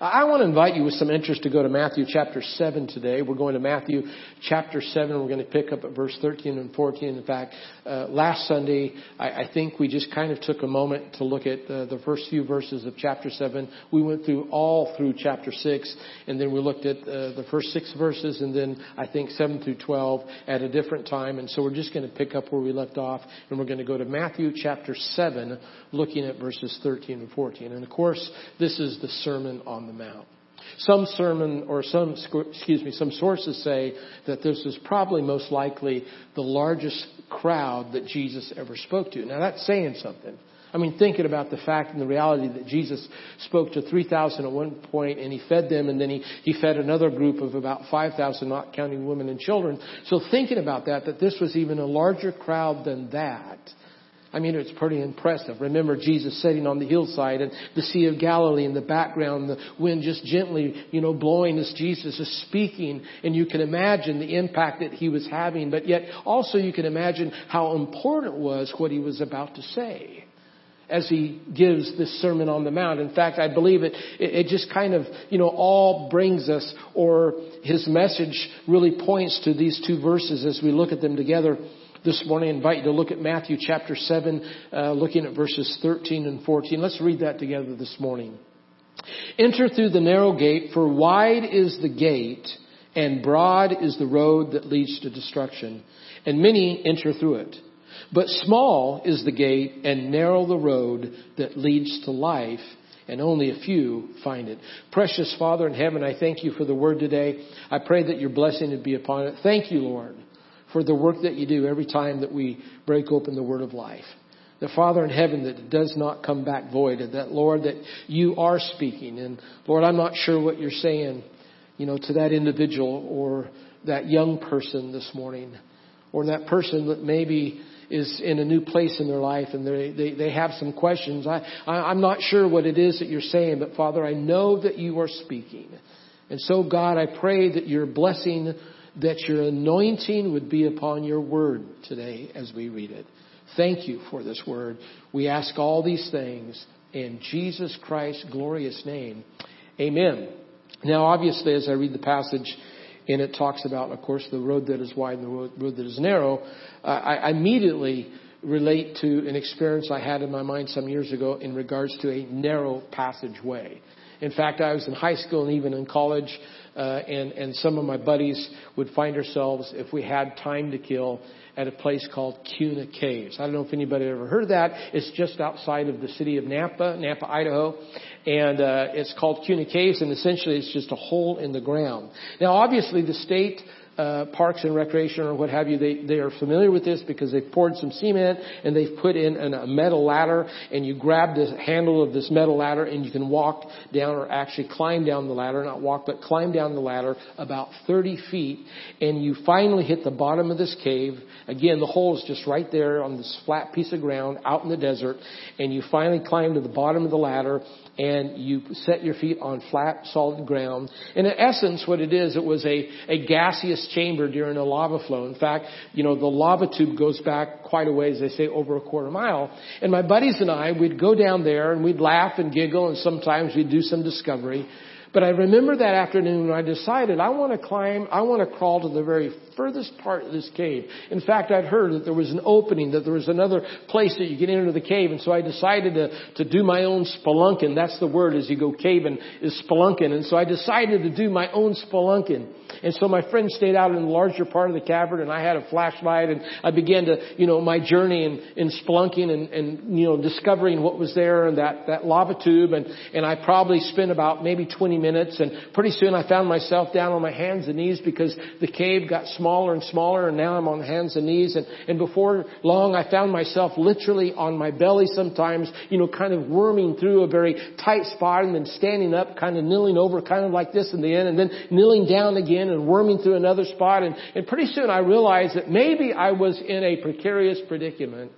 I want to invite you with some interest to go to Matthew chapter 7 today. We're going to Matthew chapter 7. We're going to pick up at verse 13 and 14. In fact, uh, last Sunday, I, I, think we just kind of took a moment to look at uh, the first few verses of chapter 7. We went through all through chapter 6, and then we looked at uh, the first six verses, and then I think 7 through 12 at a different time. And so we're just going to pick up where we left off, and we're going to go to Matthew chapter 7, looking at verses 13 and 14. And of course, this is the Sermon on the Mount. Some sermon or some, excuse me, some sources say that this is probably most likely the largest crowd that Jesus ever spoke to. Now that's saying something. I mean, thinking about the fact and the reality that Jesus spoke to 3,000 at one point and he fed them and then he, he fed another group of about 5,000, not counting women and children. So thinking about that, that this was even a larger crowd than that, I mean, it's pretty impressive. Remember Jesus sitting on the hillside and the Sea of Galilee in the background, the wind just gently, you know, blowing as Jesus is speaking. And you can imagine the impact that he was having, but yet also you can imagine how important was what he was about to say as he gives this Sermon on the Mount. In fact, I believe it, it, it just kind of, you know, all brings us, or his message really points to these two verses as we look at them together this morning. I invite you to look at Matthew chapter 7, uh, looking at verses 13 and 14. Let's read that together this morning. Enter through the narrow gate, for wide is the gate, and broad is the road that leads to destruction, and many enter through it. But small is the gate, and narrow the road that leads to life, and only a few find it. Precious Father in heaven, I thank you for the word today. I pray that your blessing would be upon it. Thank you, Lord for the work that you do every time that we break open the Word of life. The Father in heaven that does not come back void, that Lord, that you are speaking. And Lord, I'm not sure what you're saying, you know, to that individual or that young person this morning, or that person that maybe is in a new place in their life and they, they, they have some questions. I, I, I'm not sure what it is that you're saying, but Father, I know that you are speaking. And so God, I pray that your blessing that your anointing would be upon your word today as we read it. Thank you for this word. We ask all these things in Jesus Christ's glorious name. Amen. Now, obviously, as I read the passage, and it talks about, of course, the road that is wide and the road, that is narrow, uh, I immediately relate to an experience I had in my mind some years ago in regards to a narrow passageway. In fact, I was in high school and even in college, uh, and, and some of my buddies would find ourselves, if we had time to kill, at a place called Kuna Caves. I don't know if anybody ever heard of that. It's just outside of the city of Nampa, Nampa, Idaho. And uh, it's called Kuna Caves, and essentially it's just a hole in the ground. Now, obviously, the state uh, parks and recreation or what have you, they, they are familiar with this because they've poured some cement and they've put in an, a metal ladder and you grab the handle of this metal ladder and you can walk down or actually climb down the ladder, not walk, but climb down the ladder about 30 feet and you finally hit the bottom of this cave. Again, the hole is just right there on this flat piece of ground out in the desert and you finally climb to the bottom of the ladder and you set your feet on flat, solid ground. And in essence, what it is, it was a, a gaseous chamber during a lava flow. In fact, you know, the lava tube goes back quite a ways, they say over a quarter mile. And my buddies and I, we'd go down there and we'd laugh and giggle and sometimes we'd do some discovery. But I remember that afternoon when I decided I want to climb, I want to crawl to the very furthest part of this cave. In fact, I'd heard that there was an opening, that there was another place that you could enter the cave, and so I decided to, to do my own spelunking. That's the word as you go caving, is spelunking. And so I decided to do my own spelunking. And so my friend stayed out in the larger part of the cavern, and I had a flashlight, and I began to, you know, my journey in, in spelunking and, and, you know, discovering what was there in that, that lava tube, and, and I probably spent about maybe 20 minutes, and pretty soon I found myself down on my hands and knees because the cave got smaller and smaller and now I'm on hands and knees. And, and before long I found myself literally on my belly sometimes, you know, kind of worming through a very tight spot and then standing up, kind of kneeling over kind of like this in the end and then kneeling down again and worming through another spot. And, and pretty soon I realized that maybe I was in a precarious predicament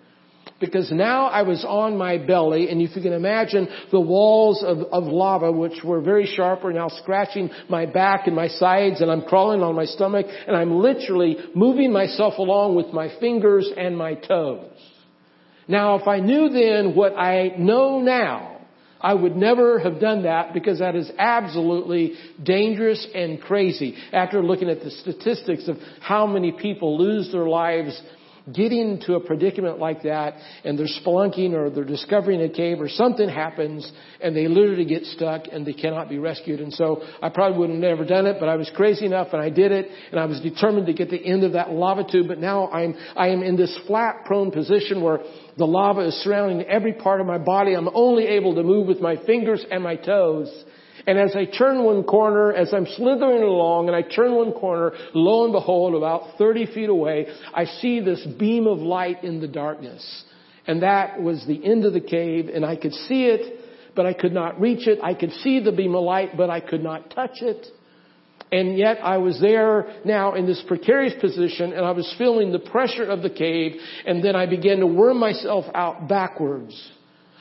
because now I was on my belly, and if you can imagine the walls of, of lava, which were very sharp, are now scratching my back and my sides, and I'm crawling on my stomach, and I'm literally moving myself along with my fingers and my toes. Now, if I knew then what I know now, I would never have done that because that is absolutely dangerous and crazy. After looking at the statistics of how many people lose their lives getting to a predicament like that and they're spelunking or they're discovering a cave or something happens and they literally get stuck and they cannot be rescued. And so I probably would have never done it, but I was crazy enough and I did it and I was determined to get the end of that lava tube. But now I'm, I am in this flat prone position where the lava is surrounding every part of my body. I'm only able to move with my fingers and my toes. And as I turn one corner, as I'm slithering along and I turn one corner, lo and behold, about 30 feet away, I see this beam of light in the darkness. And that was the end of the cave and I could see it, but I could not reach it. I could see the beam of light, but I could not touch it. And yet I was there now in this precarious position and I was feeling the pressure of the cave and then I began to worm myself out backwards.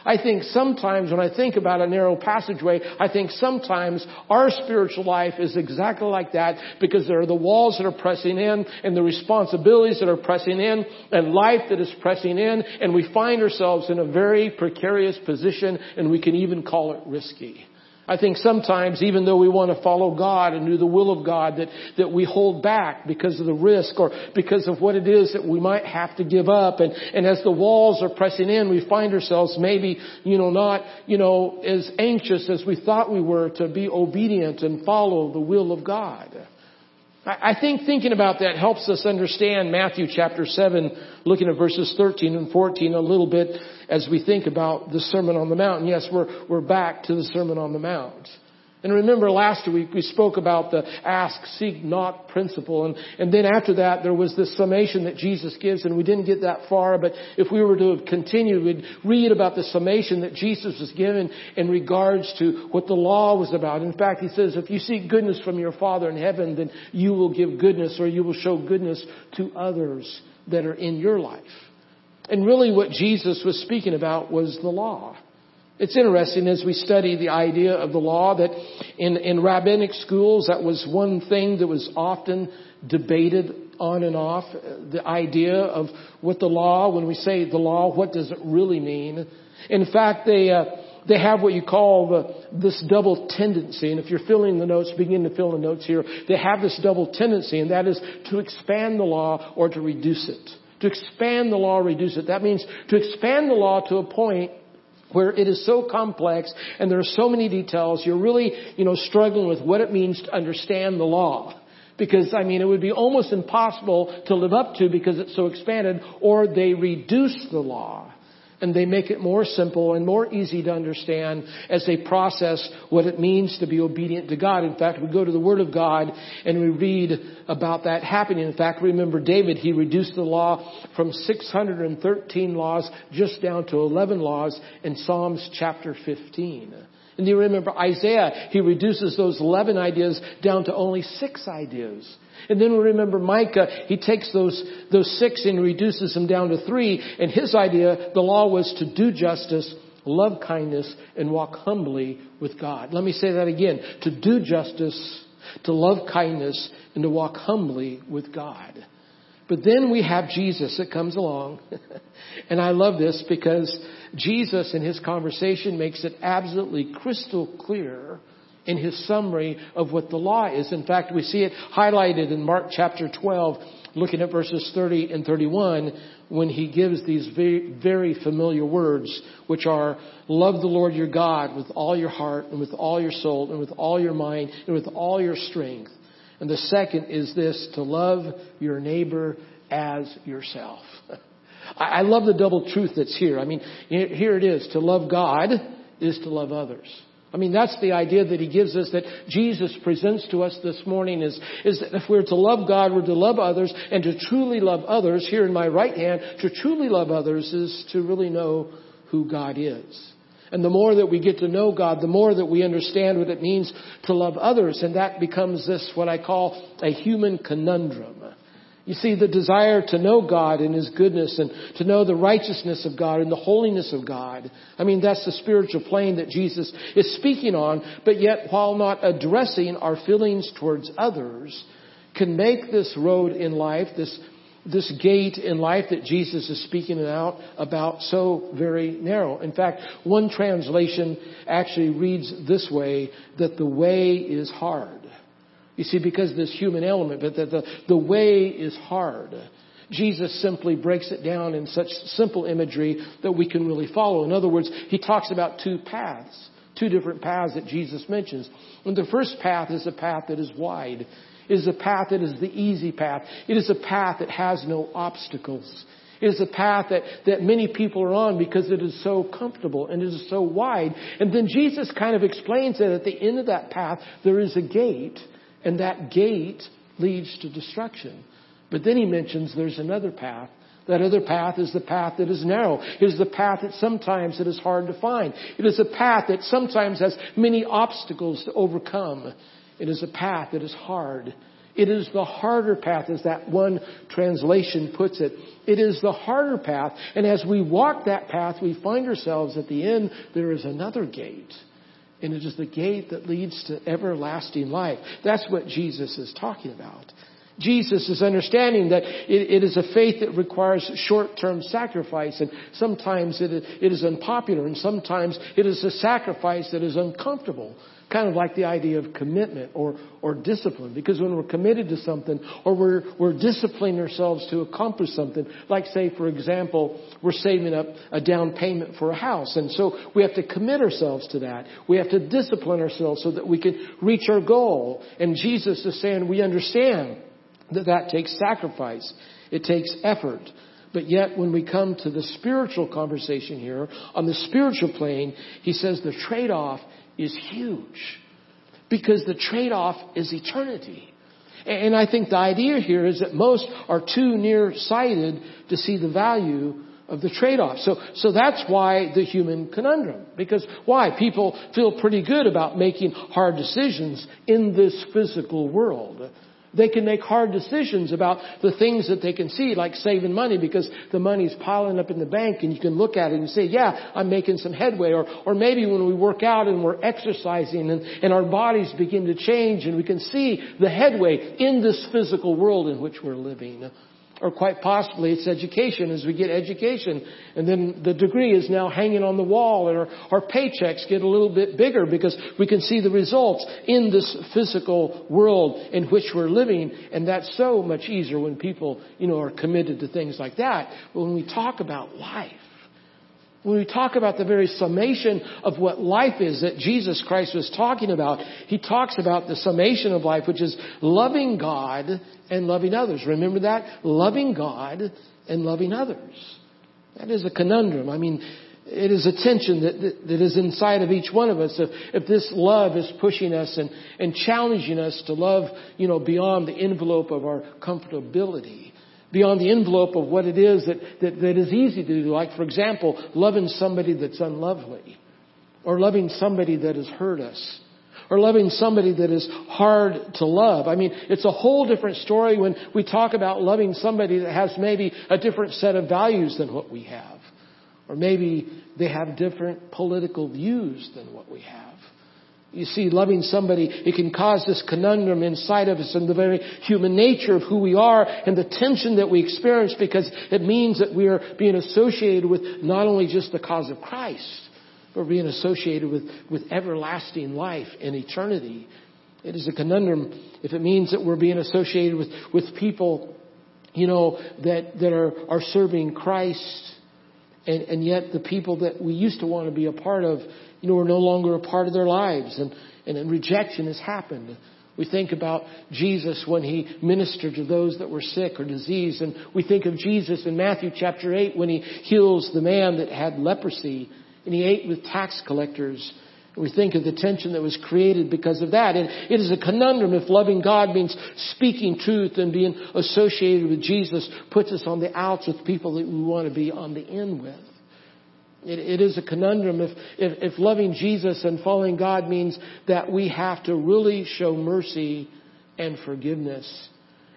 I think sometimes when I think about a narrow passageway, I think sometimes our spiritual life is exactly like that because there are the walls that are pressing in and the responsibilities that are pressing in and life that is pressing in and we find ourselves in a very precarious position and we can even call it risky. I think sometimes, even though we want to follow God and do the will of God, that, that we hold back because of the risk or because of what it is that we might have to give up. And, and as the walls are pressing in, we find ourselves maybe, you know, not, you know, as anxious as we thought we were to be obedient and follow the will of God. I think thinking about that helps us understand Matthew chapter 7, looking at verses 13 and 14 a little bit as we think about the Sermon on the Mount. And yes, we're, we're back to the Sermon on the Mount. And remember last week we spoke about the ask, seek, not principle. And, and then after that there was this summation that Jesus gives and we didn't get that far, but if we were to continue, we'd read about the summation that Jesus was given in regards to what the law was about. In fact, he says, if you seek goodness from your Father in heaven, then you will give goodness or you will show goodness to others that are in your life. And really what Jesus was speaking about was the law. It's interesting as we study the idea of the law that in, in rabbinic schools, that was one thing that was often debated on and off. The idea of what the law, when we say the law, what does it really mean? In fact, they, uh, they have what you call the, this double tendency. And if you're filling the notes, begin to fill the notes here. They have this double tendency, and that is to expand the law or to reduce it. To expand the law, reduce it. That means to expand the law to a point where it is so complex and there are so many details, you're really, you know, struggling with what it means to understand the law. Because, I mean, it would be almost impossible to live up to because it's so expanded, or they reduce the law and they make it more simple and more easy to understand as they process what it means to be obedient to God. In fact, we go to the Word of God and we read about that happening. In fact, remember David, he reduced the law from 613 laws just down to 11 laws in Psalms chapter 15. And you remember Isaiah, he reduces those 11 ideas down to only six ideas. And then we remember Micah, he takes those, those six and reduces them down to three. And his idea, the law was to do justice, love kindness, and walk humbly with God. Let me say that again. To do justice, to love kindness, and to walk humbly with God. But then we have Jesus that comes along. and I love this because Jesus in his conversation makes it absolutely crystal clear in his summary of what the law is. In fact, we see it highlighted in Mark chapter 12, looking at verses 30 and 31, when he gives these very, very familiar words, which are, love the Lord your God with all your heart and with all your soul and with all your mind and with all your strength. And the second is this, to love your neighbor as yourself. I love the double truth that's here. I mean, here it is. To love God is to love others. I mean, that's the idea that he gives us that Jesus presents to us this morning is, is that if we're to love God, we're to love others, and to truly love others, here in my right hand, to truly love others is to really know who God is. And the more that we get to know God, the more that we understand what it means to love others, and that becomes this, what I call a human conundrum. You see, the desire to know God and His goodness and to know the righteousness of God and the holiness of God. I mean, that's the spiritual plane that Jesus is speaking on, but yet while not addressing our feelings towards others, can make this road in life, this, this gate in life that Jesus is speaking out about so very narrow. In fact, one translation actually reads this way, that the way is hard. You see, because this human element, but that the, the way is hard. Jesus simply breaks it down in such simple imagery that we can really follow. In other words, he talks about two paths, two different paths that Jesus mentions. And the first path is a path that is wide. It is a path that is the easy path. It is a path that has no obstacles. It is a path that, that many people are on because it is so comfortable and it is so wide. And then Jesus kind of explains that at the end of that path, there is a gate, and that gate leads to destruction. But then he mentions there's another path. That other path is the path that is narrow. It is the path that sometimes it is hard to find. It is a path that sometimes has many obstacles to overcome. It is a path that is hard. It is the harder path, as that one translation puts it. It is the harder path, and as we walk that path, we find ourselves at the end, there is another gate. And it is the gate that leads to everlasting life. That's what Jesus is talking about. Jesus is understanding that it, it is a faith that requires short-term sacrifice, and sometimes it, it is unpopular, and sometimes it is a sacrifice that is uncomfortable kind of like the idea of commitment or, or discipline. Because when we're committed to something or we're, we're disciplining ourselves to accomplish something, like say, for example, we're saving up a down payment for a house. And so we have to commit ourselves to that. We have to discipline ourselves so that we can reach our goal. And Jesus is saying we understand that that takes sacrifice. It takes effort. But yet, when we come to the spiritual conversation here, on the spiritual plane, he says the trade-off is huge because the trade-off is eternity. And I think the idea here is that most are too nearsighted to see the value of the trade-off. So, so that's why the human conundrum. Because why? People feel pretty good about making hard decisions in this physical world. They can make hard decisions about the things that they can see, like saving money because the money's piling up in the bank and you can look at it and say, yeah, I'm making some headway. Or, or maybe when we work out and we're exercising and, and our bodies begin to change and we can see the headway in this physical world in which we're living. Or quite possibly it's education as we get education and then the degree is now hanging on the wall and our, our paychecks get a little bit bigger because we can see the results in this physical world in which we're living and that's so much easier when people, you know, are committed to things like that. But when we talk about life, when we talk about the very summation of what life is that Jesus Christ was talking about, he talks about the summation of life, which is loving God and loving others. Remember that? Loving God and loving others. That is a conundrum. I mean, it is a tension that, that, that is inside of each one of us. If, if this love is pushing us and, and challenging us to love, you know, beyond the envelope of our comfortability beyond the envelope of what it is that, that, that is easy to do. Like, for example, loving somebody that's unlovely. Or loving somebody that has hurt us. Or loving somebody that is hard to love. I mean, it's a whole different story when we talk about loving somebody that has maybe a different set of values than what we have. Or maybe they have different political views than what we have. You see, loving somebody, it can cause this conundrum inside of us and the very human nature of who we are and the tension that we experience because it means that we are being associated with not only just the cause of Christ, but being associated with, with everlasting life and eternity. It is a conundrum if it means that we're being associated with, with people, you know, that, that are, are serving Christ and, and yet the people that we used to want to be a part of you know, are no longer a part of their lives and, and rejection has happened. We think about Jesus when he ministered to those that were sick or diseased. And we think of Jesus in Matthew chapter 8 when he heals the man that had leprosy and he ate with tax collectors. We think of the tension that was created because of that. And it is a conundrum if loving God means speaking truth and being associated with Jesus puts us on the outs with people that we want to be on the in with. It, it is a conundrum if, if, if loving Jesus and following God means that we have to really show mercy and forgiveness.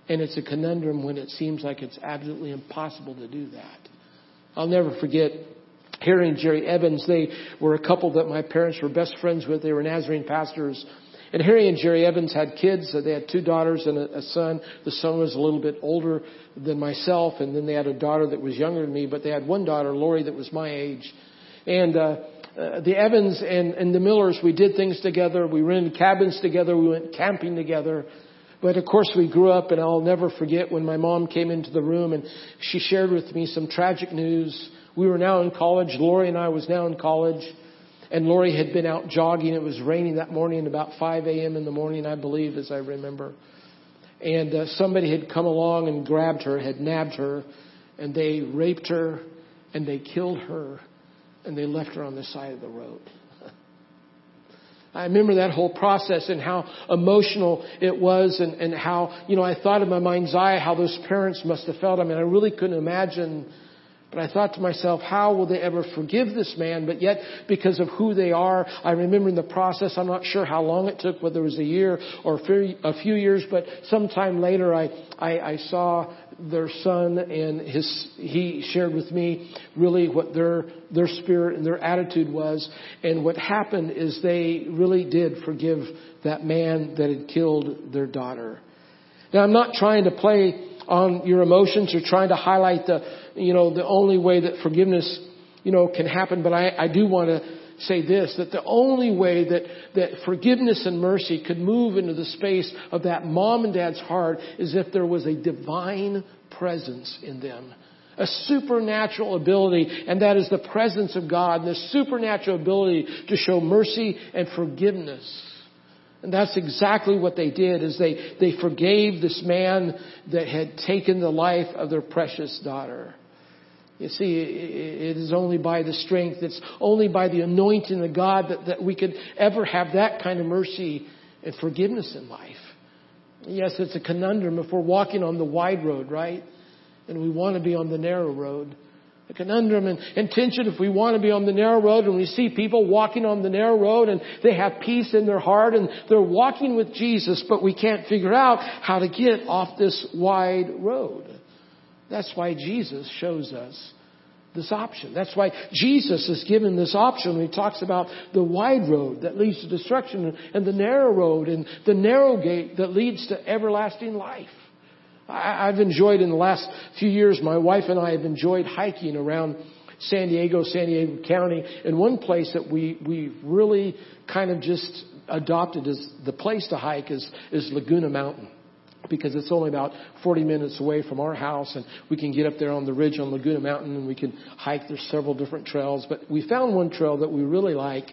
And it's a conundrum when it seems like it's absolutely impossible to do that. I'll never forget hearing Jerry Evans. They were a couple that my parents were best friends with. They were Nazarene pastors. And Harry and Jerry Evans had kids. They had two daughters and a, a son. The son was a little bit older than myself, and then they had a daughter that was younger than me. But they had one daughter, Lori, that was my age. And uh, uh, the Evans and, and the Millers, we did things together. We rented cabins together. We went camping together. But of course we grew up and I'll never forget when my mom came into the room and she shared with me some tragic news. We were now in college. Lori and I was now in college. And Lori had been out jogging. It was raining that morning about 5 a.m. in the morning, I believe, as I remember. And uh, somebody had come along and grabbed her, had nabbed her, and they raped her and they killed her and they left her on the side of the road. I remember that whole process and how emotional it was and, and how, you know, I thought in my mind's eye how those parents must have felt. I mean, I really couldn't imagine but I thought to myself, how will they ever forgive this man? But yet, because of who they are, I remember in the process, I'm not sure how long it took, whether it was a year or a few years, but sometime later I, I, I saw their son and his, he shared with me really what their, their spirit and their attitude was. And what happened is they really did forgive that man that had killed their daughter. Now I'm not trying to play on your emotions or trying to highlight the, you know, the only way that forgiveness, you know, can happen. But I, I do want to say this, that the only way that, that forgiveness and mercy could move into the space of that mom and dad's heart is if there was a divine presence in them. A supernatural ability, and that is the presence of God, and the supernatural ability to show mercy and forgiveness. And that's exactly what they did is they, they forgave this man that had taken the life of their precious daughter. You see, it is only by the strength, it's only by the anointing of God that, that we could ever have that kind of mercy and forgiveness in life. Yes, it's a conundrum if we're walking on the wide road, right? And we want to be on the narrow road a conundrum and, tension if we want to be on the narrow road and we see people walking on the narrow road and they have peace in their heart and they're walking with Jesus, but we can't figure out how to get off this wide road. That's why Jesus shows us this option. That's why Jesus is given this option when he talks about the wide road that leads to destruction and the narrow road and the narrow gate that leads to everlasting life. I've enjoyed in the last few years, my wife and I have enjoyed hiking around San Diego, San Diego County. And one place that we, we really kind of just adopted as the place to hike is, is Laguna Mountain. Because it's only about 40 minutes away from our house and we can get up there on the ridge on Laguna Mountain and we can hike. There's several different trails, but we found one trail that we really like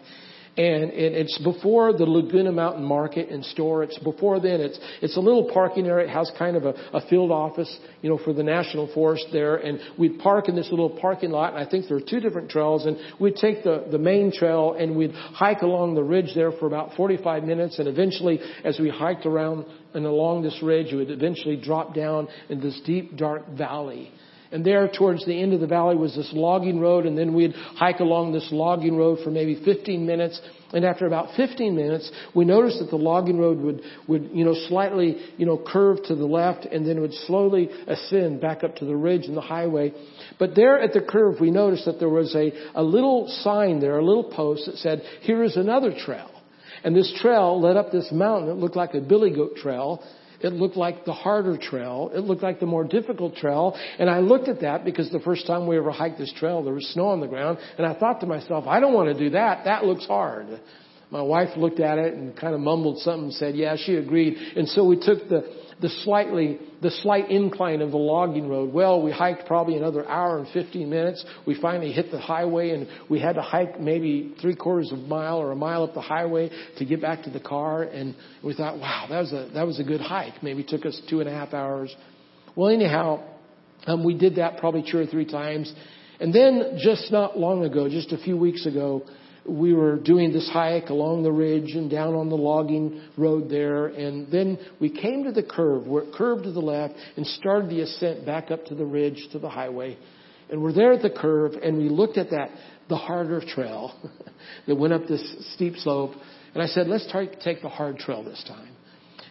and, and it's before the Laguna Mountain Market and store. It's before then. It's it's a little parking area. It has kind of a, a field office, you know, for the National Forest there. And we'd park in this little parking lot. And I think there are two different trails. And we'd take the the main trail and we'd hike along the ridge there for about 45 minutes. And eventually, as we hiked around and along this ridge, we would eventually drop down in this deep, dark valley. And there towards the end of the valley was this logging road and then we'd hike along this logging road for maybe 15 minutes. And after about 15 minutes, we noticed that the logging road would, would, you know, slightly, you know, curve to the left and then it would slowly ascend back up to the ridge and the highway. But there at the curve, we noticed that there was a, a little sign there, a little post that said, here is another trail. And this trail led up this mountain. It looked like a billy goat trail. It looked like the harder trail. It looked like the more difficult trail. And I looked at that because the first time we ever hiked this trail, there was snow on the ground. And I thought to myself, I don't want to do that. That looks hard. My wife looked at it and kind of mumbled something and said, yeah, she agreed. And so we took the, the slightly, the slight incline of the logging road. Well, we hiked probably another hour and 15 minutes. We finally hit the highway and we had to hike maybe three quarters of a mile or a mile up the highway to get back to the car. And we thought, wow, that was a, that was a good hike. Maybe took us two and a half hours. Well, anyhow, um, we did that probably two or three times. And then just not long ago, just a few weeks ago, we were doing this hike along the ridge and down on the logging road there. And then we came to the curve where it curved to the left and started the ascent back up to the ridge to the highway. And we're there at the curve and we looked at that, the harder trail that went up this steep slope. And I said, let's try take the hard trail this time.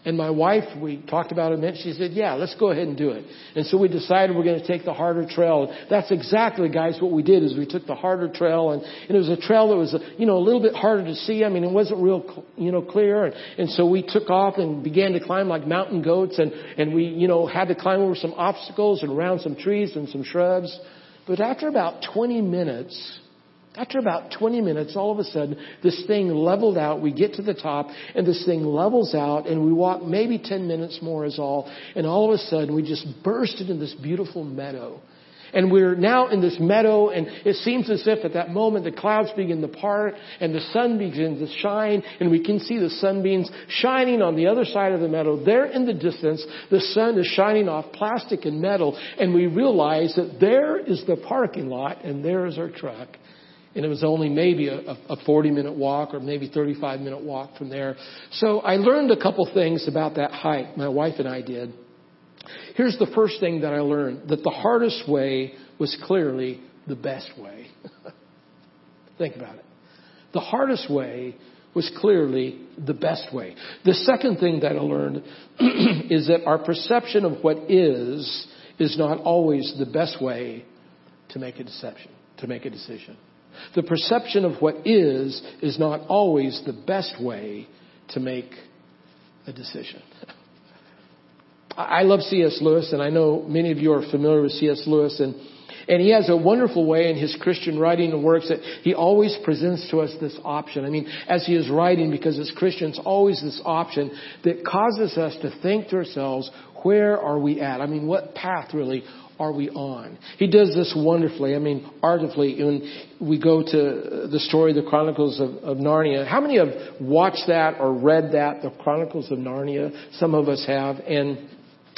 And my wife, we talked about it, and she said, yeah, let's go ahead and do it. And so we decided we're going to take the harder trail. That's exactly, guys, what we did is we took the harder trail and, and it was a trail that was, you know, a little bit harder to see. I mean, it wasn't real, you know, clear. And, and so we took off and began to climb like mountain goats and, and we, you know, had to climb over some obstacles and around some trees and some shrubs. But after about 20 minutes, after about 20 minutes, all of a sudden, this thing leveled out. We get to the top, and this thing levels out, and we walk maybe 10 minutes more is all. And all of a sudden, we just burst into this beautiful meadow. And we're now in this meadow, and it seems as if at that moment the clouds begin to part, and the sun begins to shine, and we can see the sunbeams shining on the other side of the meadow. There in the distance, the sun is shining off plastic and metal, and we realize that there is the parking lot, and there is our truck. And it was only maybe a, a 40 minute walk or maybe 35 minute walk from there. So I learned a couple things about that hike. My wife and I did. Here's the first thing that I learned that the hardest way was clearly the best way. Think about it. The hardest way was clearly the best way. The second thing that I learned is that our perception of what is is not always the best way to make a deception, to make a decision. The perception of what is is not always the best way to make a decision. I love C.S. Lewis, and I know many of you are familiar with C.S. Lewis, and and he has a wonderful way in his Christian writing and works that he always presents to us this option. I mean, as he is writing, because as Christians, always this option that causes us to think to ourselves, where are we at? I mean, what path really are we on? He does this wonderfully, I mean, artfully, when we go to the story, the Chronicles of, of, Narnia. How many have watched that or read that, the Chronicles of Narnia? Some of us have. And,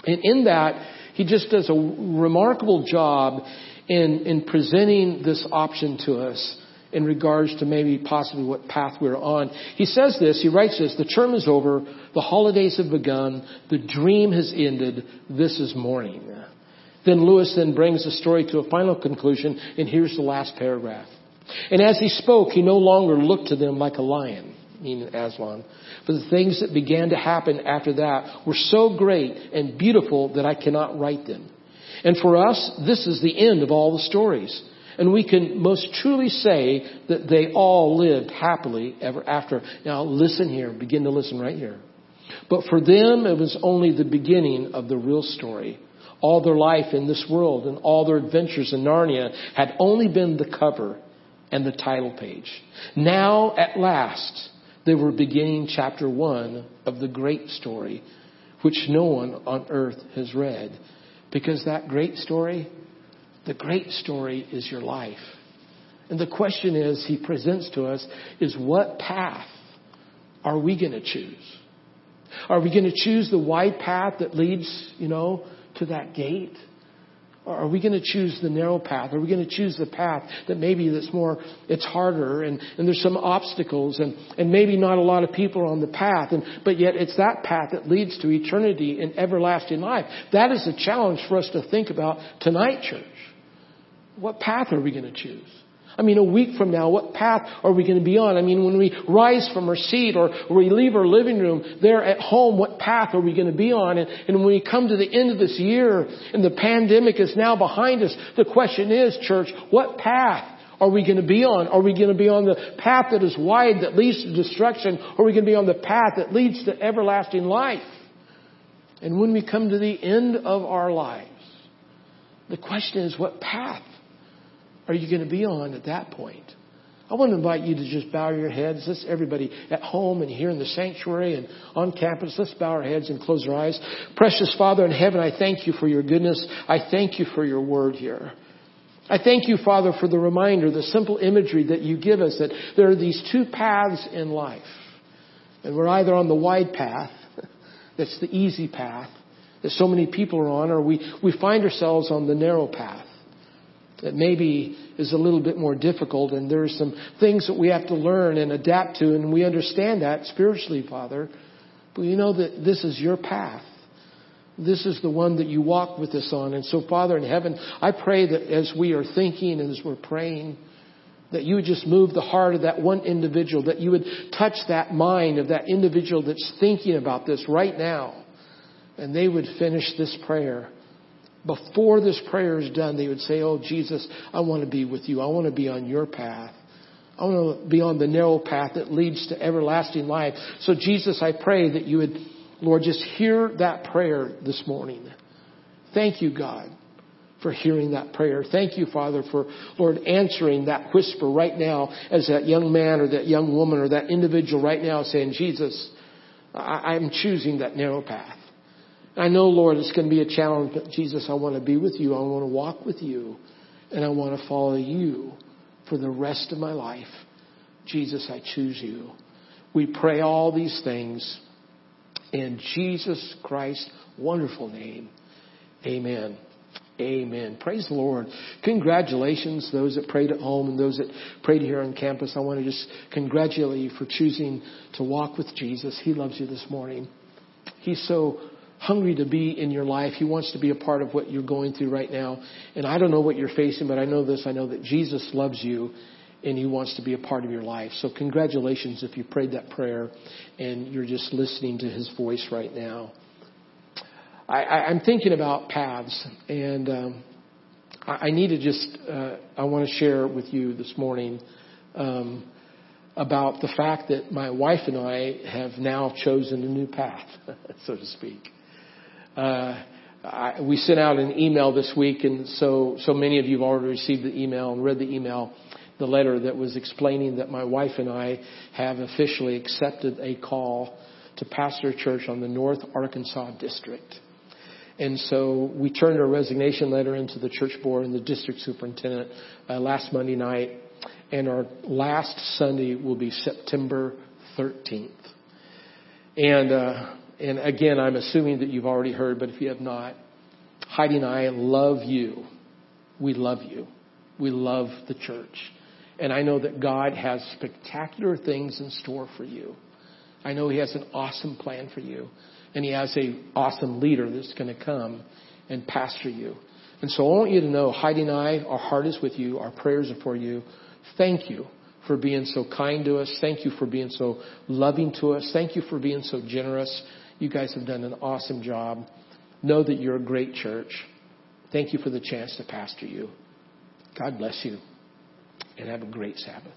and in that, he just does a remarkable job in, in presenting this option to us in regards to maybe possibly what path we're on. He says this, he writes this, the term is over, the holidays have begun, the dream has ended, this is morning. Then Lewis then brings the story to a final conclusion, and here's the last paragraph. And as he spoke, he no longer looked to them like a lion, meaning Aslan. But the things that began to happen after that were so great and beautiful that I cannot write them. And for us, this is the end of all the stories. And we can most truly say that they all lived happily ever after. Now listen here, begin to listen right here. But for them, it was only the beginning of the real story. All their life in this world and all their adventures in Narnia had only been the cover and the title page. Now, at last, they were beginning chapter one of the great story, which no one on earth has read. Because that great story, the great story is your life. And the question is, he presents to us, is what path are we going to choose? Are we going to choose the wide path that leads, you know, to that gate? Or are we going to choose the narrow path? Are we going to choose the path that maybe that's more, it's harder and, and there's some obstacles and, and maybe not a lot of people are on the path and, but yet it's that path that leads to eternity and everlasting life. That is a challenge for us to think about tonight, church. What path are we going to choose? I mean, a week from now, what path are we going to be on? I mean, when we rise from our seat or we leave our living room there at home, what path are we going to be on? And, and when we come to the end of this year and the pandemic is now behind us, the question is, church, what path are we going to be on? Are we going to be on the path that is wide that leads to destruction? Or are we going to be on the path that leads to everlasting life? And when we come to the end of our lives, the question is, what path are you going to be on at that point? I want to invite you to just bow your heads. Let's everybody at home and here in the sanctuary and on campus, let's bow our heads and close our eyes. Precious Father in heaven, I thank you for your goodness. I thank you for your word here. I thank you, Father, for the reminder, the simple imagery that you give us that there are these two paths in life. And we're either on the wide path, that's the easy path that so many people are on, or we, we find ourselves on the narrow path that maybe is a little bit more difficult and there are some things that we have to learn and adapt to and we understand that spiritually, Father. But you know that this is your path. This is the one that you walk with us on. And so, Father in heaven, I pray that as we are thinking and as we're praying, that you would just move the heart of that one individual, that you would touch that mind of that individual that's thinking about this right now. And they would finish this prayer. Before this prayer is done, they would say, Oh, Jesus, I want to be with you. I want to be on your path. I want to be on the narrow path that leads to everlasting life. So, Jesus, I pray that you would, Lord, just hear that prayer this morning. Thank you, God, for hearing that prayer. Thank you, Father, for, Lord, answering that whisper right now as that young man or that young woman or that individual right now saying, Jesus, I, I'm choosing that narrow path. I know, Lord, it's going to be a challenge, but Jesus, I want to be with you. I want to walk with you. And I want to follow you for the rest of my life. Jesus, I choose you. We pray all these things in Jesus Christ's wonderful name. Amen. Amen. Praise the Lord. Congratulations, those that prayed at home and those that prayed here on campus. I want to just congratulate you for choosing to walk with Jesus. He loves you this morning. He's so hungry to be in your life. He wants to be a part of what you're going through right now. And I don't know what you're facing, but I know this. I know that Jesus loves you and he wants to be a part of your life. So congratulations if you prayed that prayer and you're just listening to his voice right now. I, am thinking about paths and um, I, I, need to just, uh, I want to share with you this morning um, about the fact that my wife and I have now chosen a new path, so to speak. Uh, I, we sent out an email this week, and so so many of you have already received the email and read the email, the letter that was explaining that my wife and I have officially accepted a call to pastor a church on the North Arkansas district. And so we turned our resignation letter into the church board and the district superintendent uh, last Monday night, and our last Sunday will be September 13th. And uh, and again, I'm assuming that you've already heard, but if you have not, Heidi and I love you. We love you. We love the church. And I know that God has spectacular things in store for you. I know He has an awesome plan for you. And He has an awesome leader that's going to come and pastor you. And so I want you to know, Heidi and I, our heart is with you. Our prayers are for you. Thank you for being so kind to us. Thank you for being so loving to us. Thank you for being so generous. You guys have done an awesome job. Know that you're a great church. Thank you for the chance to pastor you. God bless you and have a great Sabbath.